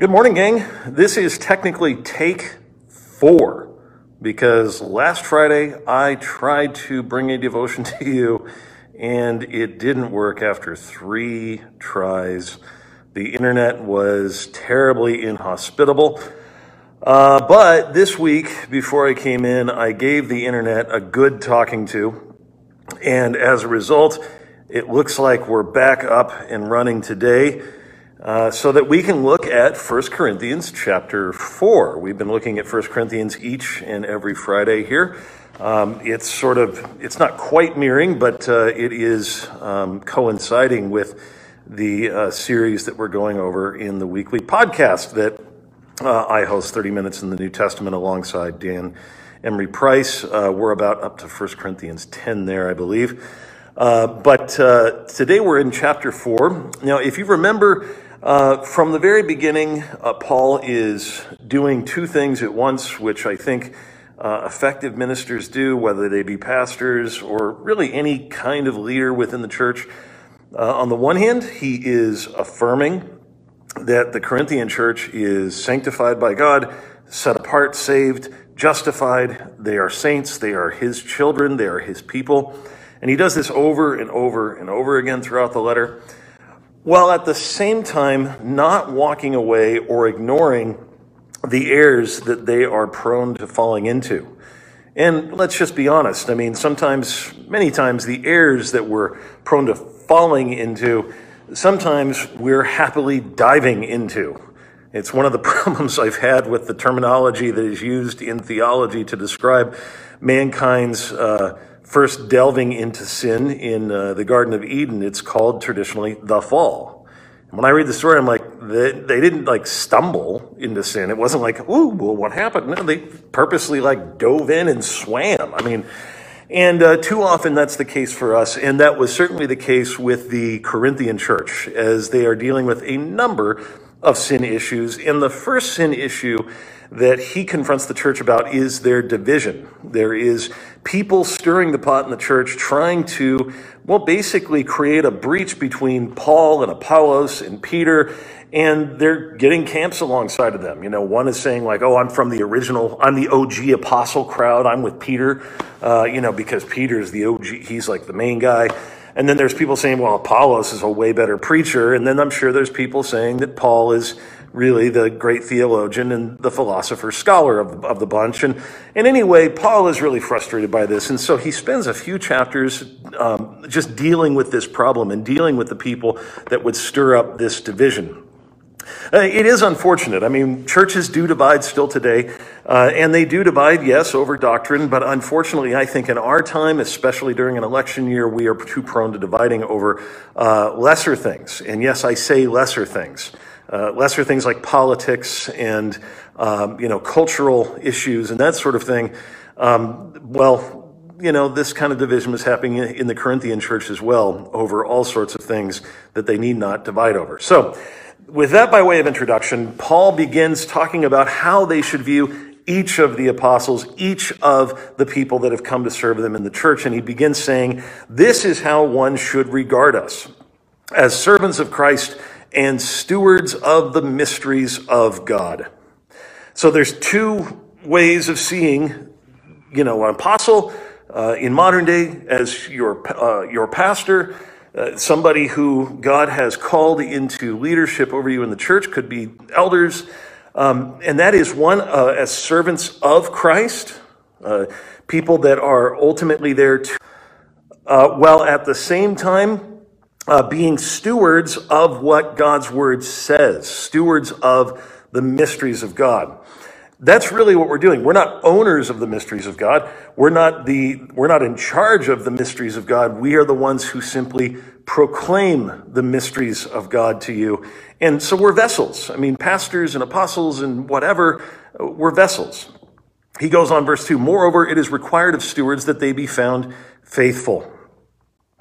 Good morning, gang. This is technically take four because last Friday I tried to bring a devotion to you and it didn't work after three tries. The internet was terribly inhospitable. Uh, but this week, before I came in, I gave the internet a good talking to. And as a result, it looks like we're back up and running today uh, so that we can look at 1 Corinthians chapter 4. We've been looking at 1 Corinthians each and every Friday here. Um, it's sort of, it's not quite mirroring, but uh, it is um, coinciding with the uh, series that we're going over in the weekly podcast that uh, I host 30 Minutes in the New Testament alongside Dan Emery Price. Uh, we're about up to 1 Corinthians 10 there, I believe. But today we're in chapter 4. Now, if you remember, uh, from the very beginning, uh, Paul is doing two things at once, which I think uh, effective ministers do, whether they be pastors or really any kind of leader within the church. Uh, on the one hand, he is affirming that the Corinthian church is sanctified by God, set apart, saved, justified. They are saints, they are his children, they are his people. And he does this over and over and over again throughout the letter while at the same time not walking away or ignoring the errors that they are prone to falling into. And let's just be honest. I mean, sometimes, many times, the errors that we're prone to falling into, sometimes we're happily diving into. It's one of the problems I've had with the terminology that is used in theology to describe mankind's uh, first delving into sin in uh, the Garden of Eden, it's called traditionally the fall. When I read the story, I'm like, they, they didn't like stumble into sin. It wasn't like, ooh, well, what happened? No, they purposely like dove in and swam. I mean, and uh, too often that's the case for us. And that was certainly the case with the Corinthian church as they are dealing with a number of sin issues. And the first sin issue that he confronts the church about is their division. There is people stirring the pot in the church trying to, well, basically create a breach between Paul and Apollos and Peter, and they're getting camps alongside of them. You know, one is saying, like, oh, I'm from the original, I'm the OG apostle crowd, I'm with Peter, uh, you know, because Peter's the OG, he's like the main guy. And then there's people saying, well, Apollos is a way better preacher. And then I'm sure there's people saying that Paul is really the great theologian and the philosopher scholar of, of the bunch. And, and anyway, Paul is really frustrated by this. And so he spends a few chapters um, just dealing with this problem and dealing with the people that would stir up this division. Uh, it is unfortunate. I mean, churches do divide still today, uh, and they do divide, yes, over doctrine, but unfortunately, I think in our time, especially during an election year, we are too prone to dividing over uh, lesser things. And yes, I say lesser things. Uh, lesser things like politics and um, you know cultural issues and that sort of thing. Um, well, you know this kind of division was happening in the Corinthian church as well over all sorts of things that they need not divide over. So, with that by way of introduction, Paul begins talking about how they should view each of the apostles, each of the people that have come to serve them in the church. And he begins saying, This is how one should regard us. As servants of Christ and stewards of the mysteries of God. So there's two ways of seeing, you know, an apostle uh, in modern day as your uh, your pastor, uh, somebody who God has called into leadership over you in the church, could be elders, um, and that is one uh, as servants of Christ, uh, people that are ultimately there to, uh, while at the same time uh, being stewards of what God's word says, stewards of the mysteries of God. That's really what we're doing. We're not owners of the mysteries of God. We're not the we're not in charge of the mysteries of God. We are the ones who simply proclaim the mysteries of God to you. And so we're vessels. I mean, pastors and apostles and whatever, we're vessels. He goes on verse 2, moreover, it is required of stewards that they be found faithful.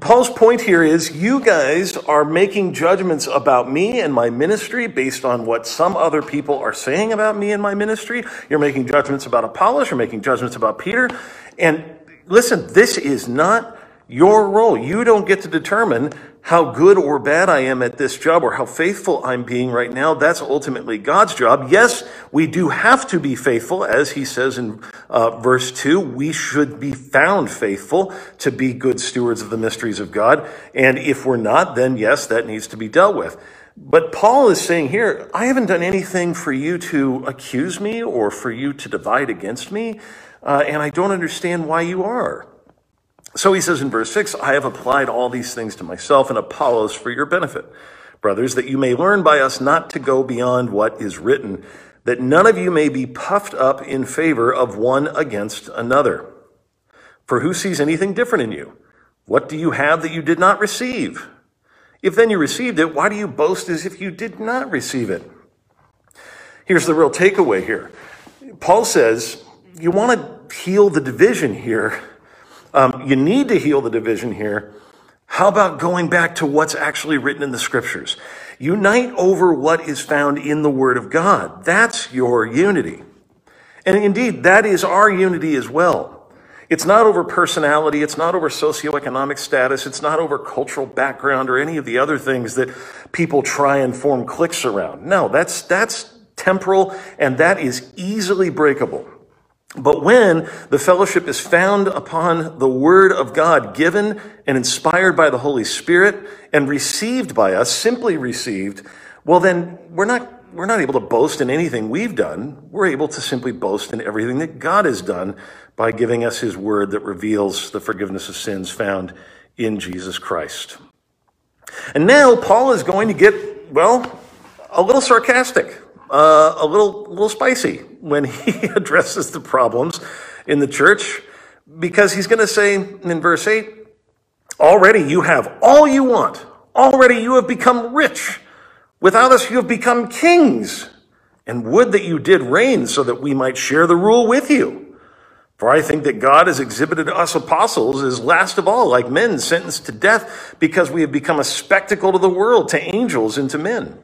Paul's point here is you guys are making judgments about me and my ministry based on what some other people are saying about me and my ministry. You're making judgments about Apollos, you're making judgments about Peter. And listen, this is not your role. You don't get to determine how good or bad I am at this job or how faithful I'm being right now. That's ultimately God's job. Yes, we do have to be faithful, as he says in uh, verse 2. We should be found faithful to be good stewards of the mysteries of God. And if we're not, then yes, that needs to be dealt with. But Paul is saying here, I haven't done anything for you to accuse me or for you to divide against me, uh, and I don't understand why you are. So he says in verse 6 I have applied all these things to myself and Apollos for your benefit, brothers, that you may learn by us not to go beyond what is written, that none of you may be puffed up in favor of one against another. For who sees anything different in you? What do you have that you did not receive? If then you received it, why do you boast as if you did not receive it? Here's the real takeaway here. Paul says, You want to heal the division here um, you need to heal the division here. How about going back to what's actually written in the scriptures? Unite over what is found in the Word of God. That's your unity. And indeed, that is our unity as well. It's not over personality, it's not over socioeconomic status, it's not over cultural background or any of the other things that people try and form cliques around. No, that's, that's temporal and that is easily breakable. But when the fellowship is found upon the Word of God, given and inspired by the Holy Spirit and received by us, simply received, well, then we're not, we're not able to boast in anything we've done. We're able to simply boast in everything that God has done by giving us His Word that reveals the forgiveness of sins found in Jesus Christ. And now Paul is going to get, well, a little sarcastic uh, a little, little spicy when he addresses the problems in the church because he's going to say in verse 8, Already you have all you want. Already you have become rich. Without us, you have become kings. And would that you did reign so that we might share the rule with you. For I think that God has exhibited us apostles as last of all, like men sentenced to death, because we have become a spectacle to the world, to angels, and to men.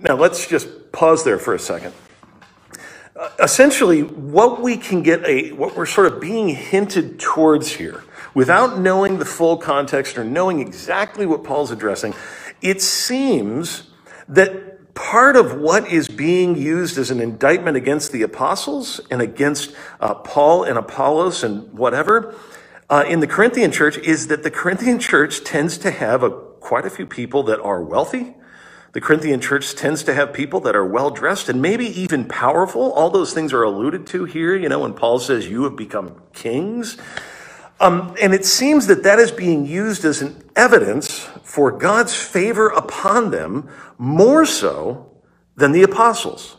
Now, let's just pause there for a second. Uh, essentially, what we can get a, what we're sort of being hinted towards here, without knowing the full context or knowing exactly what Paul's addressing, it seems that part of what is being used as an indictment against the apostles and against uh, Paul and Apollos and whatever uh, in the Corinthian church is that the Corinthian church tends to have a, quite a few people that are wealthy the Corinthian church tends to have people that are well dressed and maybe even powerful. All those things are alluded to here, you know, when Paul says, You have become kings. Um, and it seems that that is being used as an evidence for God's favor upon them more so than the apostles.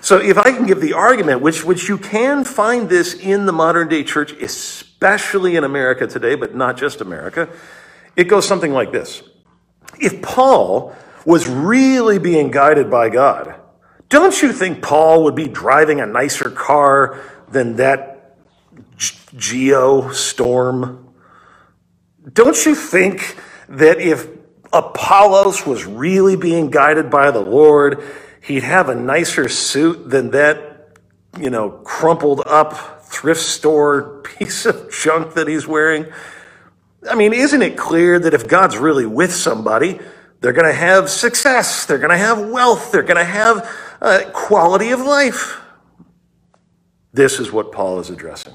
So if I can give the argument, which, which you can find this in the modern day church, especially in America today, but not just America, it goes something like this. If Paul was really being guided by God, don't you think Paul would be driving a nicer car than that Geo storm? Don't you think that if Apollos was really being guided by the Lord, he'd have a nicer suit than that, you know, crumpled up thrift store piece of junk that he's wearing? I mean, isn't it clear that if God's really with somebody, they're going to have success. They're going to have wealth. They're going to have uh, quality of life. This is what Paul is addressing.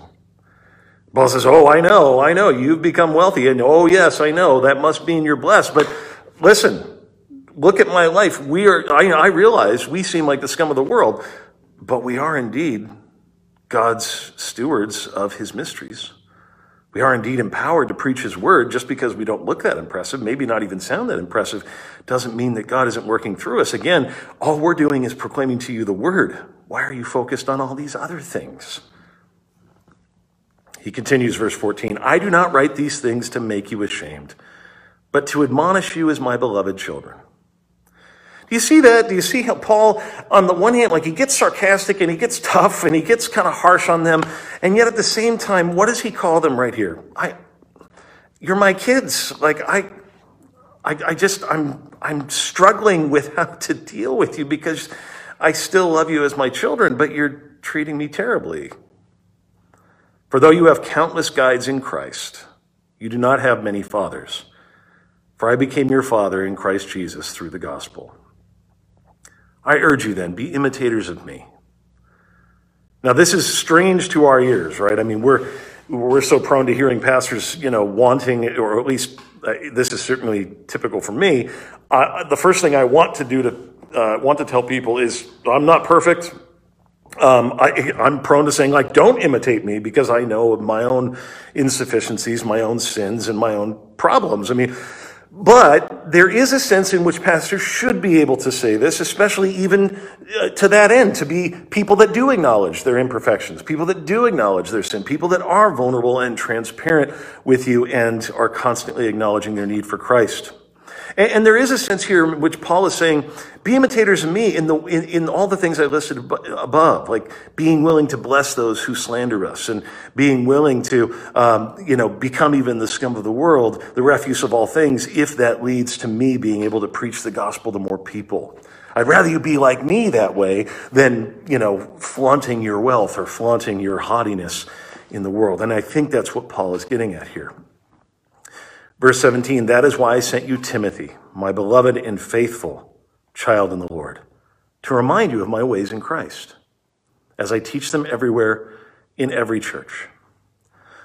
Paul says, Oh, I know, I know, you've become wealthy. And oh, yes, I know, that must mean you're blessed. But listen, look at my life. We are, I, I realize we seem like the scum of the world, but we are indeed God's stewards of his mysteries. We are indeed empowered to preach his word just because we don't look that impressive, maybe not even sound that impressive, doesn't mean that God isn't working through us. Again, all we're doing is proclaiming to you the word. Why are you focused on all these other things? He continues, verse 14 I do not write these things to make you ashamed, but to admonish you as my beloved children. Do you see that? Do you see how Paul, on the one hand, like he gets sarcastic and he gets tough and he gets kind of harsh on them, and yet at the same time, what does he call them right here? I, you're my kids. Like I, I, I just I'm I'm struggling with how to deal with you because I still love you as my children, but you're treating me terribly. For though you have countless guides in Christ, you do not have many fathers. For I became your father in Christ Jesus through the gospel. I urge you then, be imitators of me. Now, this is strange to our ears, right? I mean, we're, we're so prone to hearing pastors, you know, wanting, or at least uh, this is certainly typical for me. Uh, the first thing I want to do to uh, want to tell people is I'm not perfect. Um, I, I'm prone to saying like, don't imitate me because I know of my own insufficiencies, my own sins, and my own problems. I mean, but there is a sense in which pastors should be able to say this, especially even uh, to that end, to be people that do acknowledge their imperfections, people that do acknowledge their sin, people that are vulnerable and transparent with you and are constantly acknowledging their need for Christ. And, and, there is a sense here in which Paul is saying, be imitators of me in, the, in, in all the things I listed above, like being willing to bless those who slander us and being willing to, um, you know, become even the scum of the world, the refuse of all things, if that leads to me being able to preach the gospel to more people. I'd rather you be like me that way than, you know, flaunting your wealth or flaunting your haughtiness in the world. And I think that's what Paul is getting at here. Verse 17, that is why I sent you Timothy, my beloved and faithful child in the Lord, to remind you of my ways in Christ, as I teach them everywhere in every church.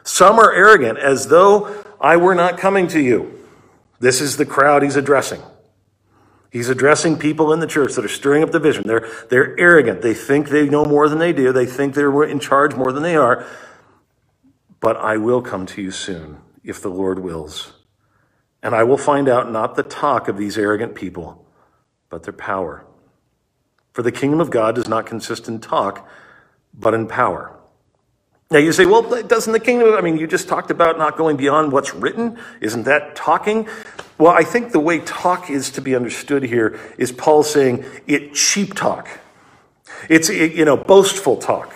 Some are arrogant, as though I were not coming to you. This is the crowd he's addressing. He's addressing people in the church that are stirring up division. They're, they're arrogant. They think they know more than they do. They think they're in charge more than they are. But I will come to you soon, if the Lord wills and I will find out not the talk of these arrogant people, but their power. For the kingdom of God does not consist in talk, but in power. Now you say, well, doesn't the kingdom, I mean, you just talked about not going beyond what's written. Isn't that talking? Well, I think the way talk is to be understood here is Paul saying it cheap talk. It's, you know, boastful talk.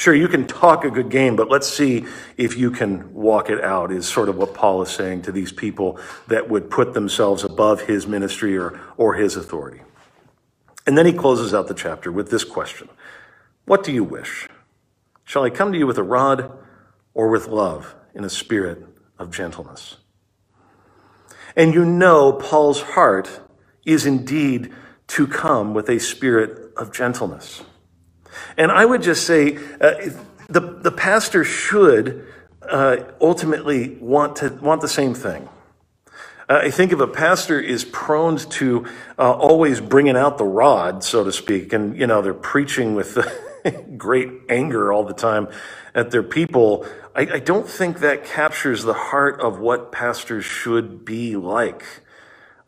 Sure, you can talk a good game, but let's see if you can walk it out, is sort of what Paul is saying to these people that would put themselves above his ministry or, or his authority. And then he closes out the chapter with this question What do you wish? Shall I come to you with a rod or with love in a spirit of gentleness? And you know Paul's heart is indeed to come with a spirit of gentleness. And I would just say uh, the, the pastor should uh, ultimately want, to, want the same thing. Uh, I think if a pastor is prone to uh, always bringing out the rod, so to speak, and you know they're preaching with great anger all the time at their people, I, I don't think that captures the heart of what pastors should be like.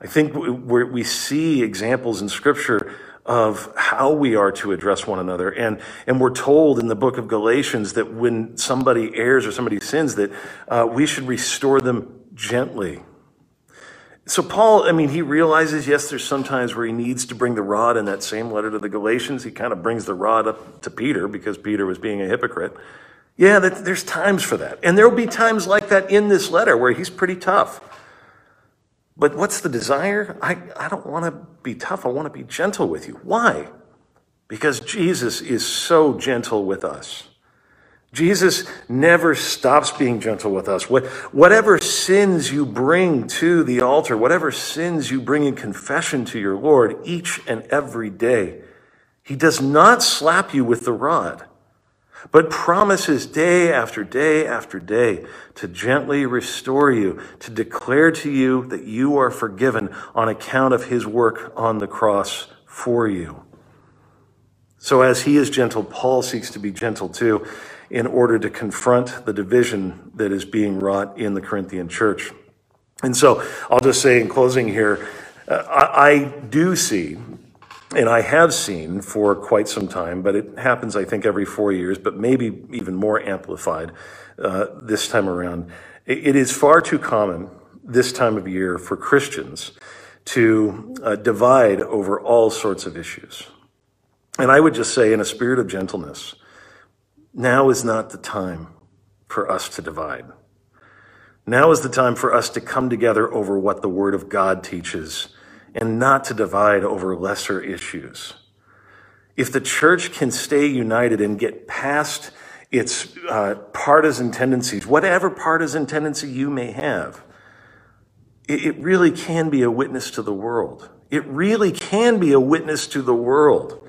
I think we, we see examples in Scripture of how we are to address one another. And, and we're told in the book of Galatians that when somebody errs or somebody sins, that uh, we should restore them gently. So Paul, I mean, he realizes, yes, there's sometimes where he needs to bring the rod in that same letter to the Galatians. He kind of brings the rod up to Peter because Peter was being a hypocrite. Yeah, there's times for that. And there will be times like that in this letter where he's pretty tough. But what's the desire? I, I don't want to be tough. I want to be gentle with you. Why? Because Jesus is so gentle with us. Jesus never stops being gentle with us. Whatever sins you bring to the altar, whatever sins you bring in confession to your Lord each and every day, He does not slap you with the rod. But promises day after day after day to gently restore you, to declare to you that you are forgiven on account of his work on the cross for you. So, as he is gentle, Paul seeks to be gentle too in order to confront the division that is being wrought in the Corinthian church. And so, I'll just say in closing here, uh, I, I do see and I have seen for quite some time, but it happens, I think, every four years, but maybe even more amplified uh, this time around. It, is far too common this time of year for Christians to uh, divide over all sorts of issues. And I would just say, in a spirit of gentleness, now is not the time for us to divide. Now is the time for us to come together over what the Word of God teaches and not to divide over lesser issues. If the church can stay united and get past its uh, partisan tendencies, whatever partisan tendency you may have, it, it really can be a witness to the world. It really can be a witness to the world.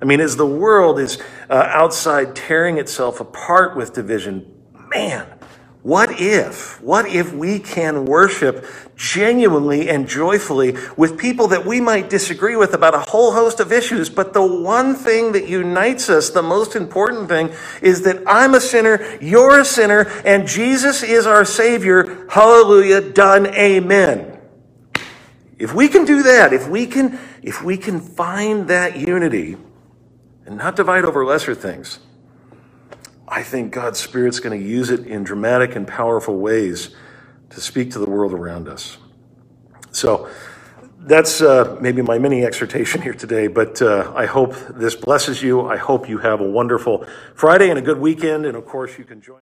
I mean, as the world is uh, outside tearing itself apart with division, man, what if, what if we can worship genuinely and joyfully with people that we might disagree with about a whole host of issues, but the one thing that unites us, the most important thing, is that I'm a sinner, you're a sinner, and Jesus is our Savior. Hallelujah, done, amen. If we can do that, if we can, if we can find that unity and not divide over lesser things, I think God's Spirit's going to use it in dramatic and powerful ways to speak to the world around us. So that's uh, maybe my mini exhortation here today, but uh, I hope this blesses you. I hope you have a wonderful Friday and a good weekend. And of course, you can join.